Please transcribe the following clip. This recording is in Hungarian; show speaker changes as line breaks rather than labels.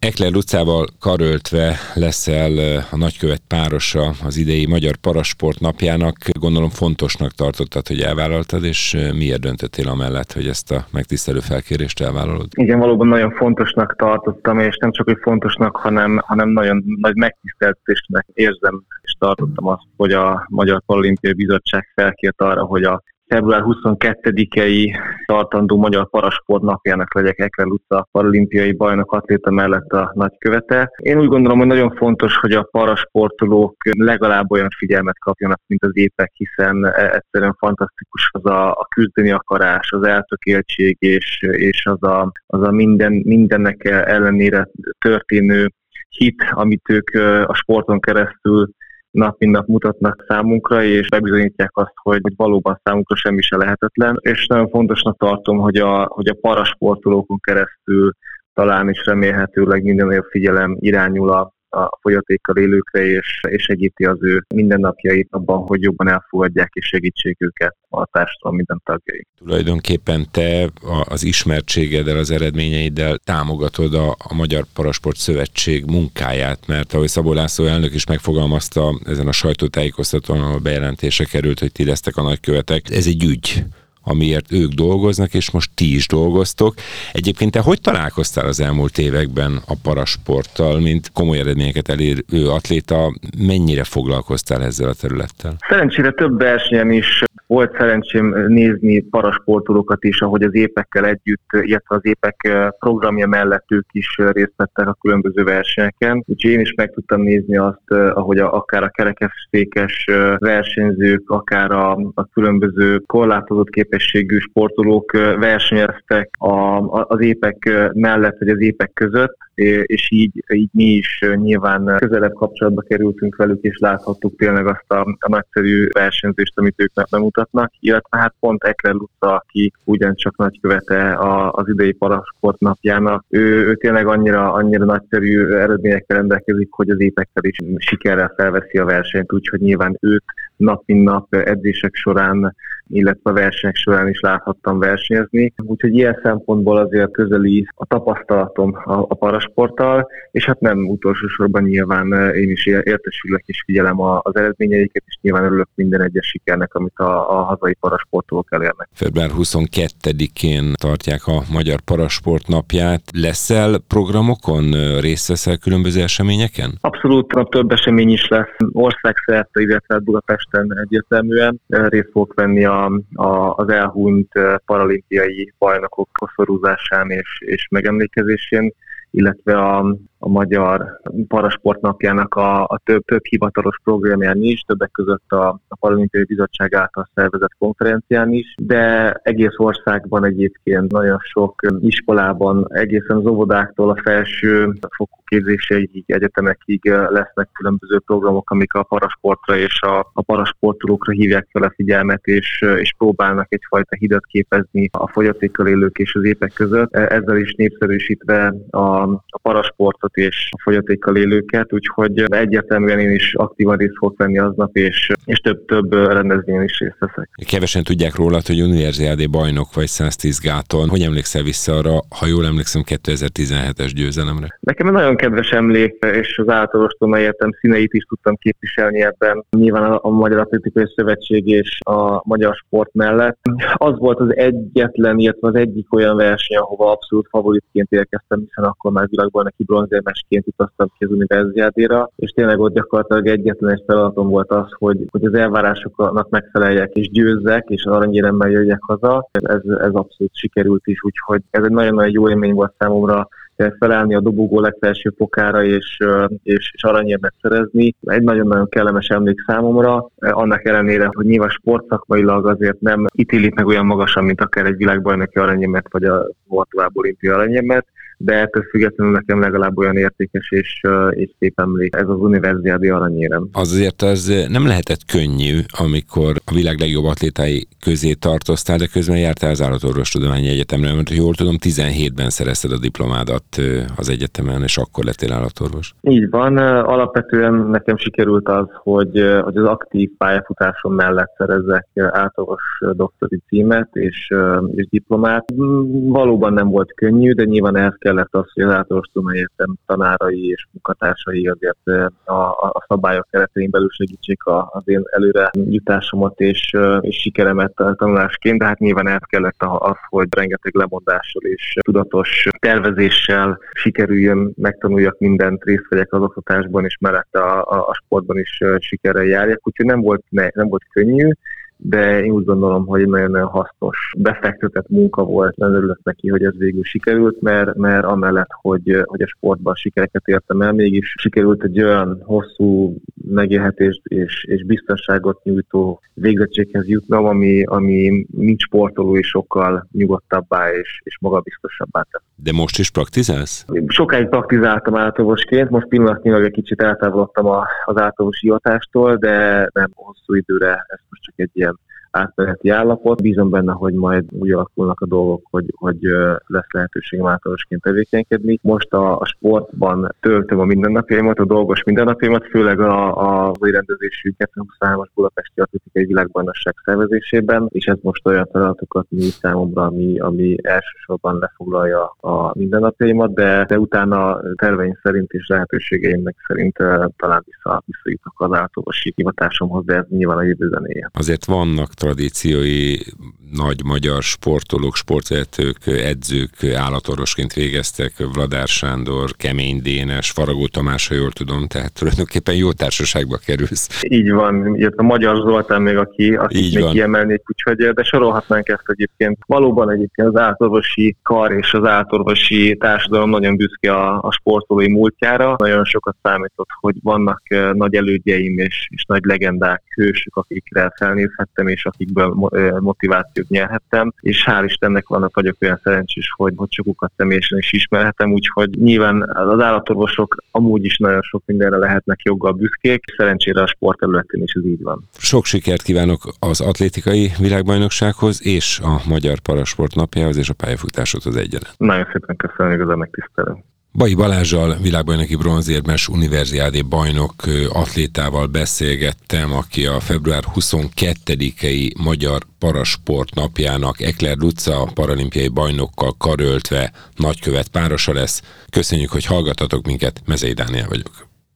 Ekler utcával karöltve leszel a nagykövet párosa az idei Magyar Parasport napjának. Gondolom fontosnak tartottad, hogy elvállaltad, és miért döntöttél amellett, hogy ezt a megtisztelő felkérést elvállalod?
Igen, valóban nagyon fontosnak tartottam, és nem csak, hogy fontosnak, hanem, hanem nagyon nagy megtiszteltésnek érzem, és tartottam azt, hogy a Magyar Paralimpiai Bizottság felkért arra, hogy a február 22-i tartandó Magyar Parasport napjának legyek Ekler utca paralimpiai bajnok atléta mellett a nagykövete. Én úgy gondolom, hogy nagyon fontos, hogy a parasportolók legalább olyan figyelmet kapjanak, mint az épek, hiszen e- egyszerűen fantasztikus az a, a küzdeni akarás, az eltökéltség és, és az, a, az a minden, mindennek ellenére történő hit, amit ők a sporton keresztül nap mint nap mutatnak számunkra, és bebizonyítják azt, hogy valóban számunkra semmi se lehetetlen. És nagyon fontosnak tartom, hogy a, hogy a parasportolókon keresztül talán is remélhetőleg minden olyan figyelem irányul a a fogyatékkal élőkre, és, és segíti az ő mindennapjait abban, hogy jobban elfogadják és segítsék őket a társadalom minden tagjai.
Tulajdonképpen te az ismertségeddel, az eredményeiddel támogatod a, a Magyar Parasport Szövetség munkáját, mert ahogy Szabó László elnök is megfogalmazta ezen a sajtótájékoztatón, ahol bejelentése került, hogy ti lesztek a nagykövetek, ez egy ügy amiért ők dolgoznak, és most ti is dolgoztok. Egyébként te hogy találkoztál az elmúlt években a parasporttal, mint komoly eredményeket elérő atléta, mennyire foglalkoztál ezzel a területtel?
Szerencsére több versenyen is volt szerencsém nézni parasportolókat is, ahogy az épekkel együtt, illetve az épek programja mellett ők is részt vettek a különböző versenyeken. Úgyhogy én is meg tudtam nézni azt, ahogy a, akár a kerekesztékes versenyzők, akár a, a különböző korlátozott képességű sportolók versenyeztek a, a, az épek mellett, vagy az épek között és így, így mi is nyilván közelebb kapcsolatba kerültünk velük, és láthattuk tényleg azt a, a nagyszerű versenyzést, amit ők bemutatnak, illetve hát pont Ekre Luca, aki ugyancsak nagykövete az idei parasport napjának, ő, ő tényleg annyira, annyira nagyszerű eredményekkel rendelkezik, hogy az épekkel is sikerrel felveszi a versenyt, úgyhogy nyilván őt nap mint nap edzések során, illetve a versenyek során is láthattam versenyezni. Úgyhogy ilyen szempontból azért közeli a tapasztalatom a, a parasporttal, és hát nem utolsó sorban nyilván eh, én is értesülök és figyelem az eredményeiket, és nyilván örülök minden egyes sikernek, amit a, a hazai parasportolók elérnek.
Február 22-én tartják a Magyar Parasport napját. Leszel programokon? Részt veszel különböző eseményeken?
Abszolút, több esemény is lesz. Országszerte, illetve Budapest Budapesten egyértelműen részt fogok venni a, a, az elhunyt paralimpiai bajnokok koszorúzásán és, és megemlékezésén, illetve a, a Magyar Parasport napjának a, a több, több hivatalos programján is, többek között a, a Paralimpiai Bizottság által szervezett konferencián is, de egész országban egyébként nagyon sok iskolában, egészen az óvodáktól a felső fokú képzéseig, egyetemekig lesznek különböző programok, amik a parasportra és a, a parasportolókra hívják fel a figyelmet, és, és próbálnak egyfajta hidat képezni a fogyatékkal élők és az épek között, ezzel is népszerűsítve a, a parasportot fogyatékosat és a fogyatékkal élőket, úgyhogy egyértelműen én is aktívan részt fogok venni aznap, és, és több-több rendezvényen is részt veszek.
Kevesen tudják róla, hogy Universiade bajnok vagy 110 gáton. Hogy emlékszel vissza arra, ha jól emlékszem, 2017-es győzelemre?
Nekem egy nagyon kedves emlék, és az általostól megértem színeit is tudtam képviselni ebben. Nyilván a, a Magyar Atlétikai Szövetség és a Magyar Sport mellett. Az volt az egyetlen, illetve az egyik olyan verseny, ahova abszolút favoritként érkeztem, hiszen akkor már világbajnoki bronzért egyetemesként utaztam ki az univerziádéra, és tényleg ott gyakorlatilag egyetlen egy feladatom volt az, hogy, hogy az elvárásoknak megfeleljek és győzzek, és aranyéremmel jöjjek haza. Ez, ez abszolút sikerült is, úgyhogy ez egy nagyon-nagyon jó élmény volt számomra, felállni a dobogó legfelső fokára és, és, és aranyérmet szerezni. Egy nagyon-nagyon kellemes emlék számomra, annak ellenére, hogy nyilván sportszakmailag azért nem ítélik meg olyan magasan, mint akár egy világbajnoki aranyérmet vagy a Varsóvább olimpia aranyérmet, de ettől függetlenül nekem legalább olyan értékes és, és szép emlék ez az univerziádi aranyérem.
Azért az nem lehetett könnyű, amikor a világ legjobb atlétái közé tartoztál, de közben jártál az Állatorvostudományi Egyetemre, mert jól tudom, 17-ben szerezted a diplomádat az egyetemen, és akkor lettél állatorvos.
Így van, alapvetően nekem sikerült az, hogy, hogy az aktív pályafutásom mellett szerezzek állatorvos doktori címet és, és diplomát. Valóban nem volt könnyű, de nyilván ehhez kellett az, hogy az általános egyetem tanárai és munkatársai azért a, a szabályok keretein belül segítsék az én előre jutásomat és, és sikeremet tanulásként, de hát nyilván el kellett az, hogy rengeteg lemondással és tudatos tervezéssel sikerüljön, megtanuljak mindent, részt vegyek az oktatásban, és mellette a, a, a sportban is sikerrel járjak, úgyhogy nem volt, ne, nem volt könnyű, de én úgy gondolom, hogy nagyon-nagyon hasznos befektetett munka volt, nagyon örülök neki, hogy ez végül sikerült, mert, mert amellett, hogy, hogy a sportban sikereket értem el, mégis sikerült egy olyan hosszú megélhetést és, és biztonságot nyújtó végzettséghez jutnom, ami, ami nincs sportoló is sokkal nyugodtabbá és, és magabiztosabbá tett.
De most is praktizálsz?
Sokáig praktizáltam átorvosként, most pillanatnyilag egy kicsit eltávolodtam az átorvosi hivatástól, de nem hosszú időre, ez most csak egy ilyen átmeneti állapot. Bízom benne, hogy majd úgy alakulnak a dolgok, hogy, hogy lesz lehetőségem általosként tevékenykedni. Most a, a sportban töltöm a mindennapjaimat, a dolgos mindennapjaimat, főleg a, a rendezésű 2023-as Budapesti Atlétikai Világbajnokság szervezésében, és ez most olyan feladatokat nyújt számomra, ami, ami elsősorban lefoglalja a mindennapjaimat, de, de utána terveim szerint és lehetőségeimnek szerint talán vissza, visszajutok az általánosi hivatásomhoz, de ez nyilván a jövő zenéje.
Azért vannak tradíciói nagy magyar sportolók, sportvezetők, edzők állatorvosként végeztek, Vladár Sándor, Kemény Dénes, Faragó Tamás, ha jól tudom, tehát tulajdonképpen jó társaságba kerülsz.
Így van, jött a Magyar Zoltán még, aki, aki Így még van. kiemelnék, úgyhogy de sorolhatnánk ezt egyébként. Valóban egyébként az állatorvosi kar és az állatorvosi társadalom nagyon büszke a, a sportolói múltjára. Nagyon sokat számított, hogy vannak eh, nagy elődjeim és, és nagy legendák, hősök, akikre felnézhettem, és akikből motivációt nyerhettem, és hál' Istennek vannak vagyok olyan szerencsés, hogy, hogy sokukat személyesen is ismerhetem, úgyhogy nyilván az állatorvosok amúgy is nagyon sok mindenre lehetnek joggal büszkék, szerencsére a sport területén is ez így van.
Sok sikert kívánok az atlétikai világbajnoksághoz és a Magyar Parasport napjához és a pályafutásodhoz egyaránt.
Nagyon szépen köszönöm, igazán megtisztelem.
Bai Balázsjal, világbajnoki bronzérmes univerziádé bajnok atlétával beszélgettem, aki a február 22-i Magyar Parasport napjának Ekler Luca paralimpiai bajnokkal karöltve nagykövet párosa lesz. Köszönjük, hogy hallgatatok minket, Mezei Dániel vagyok.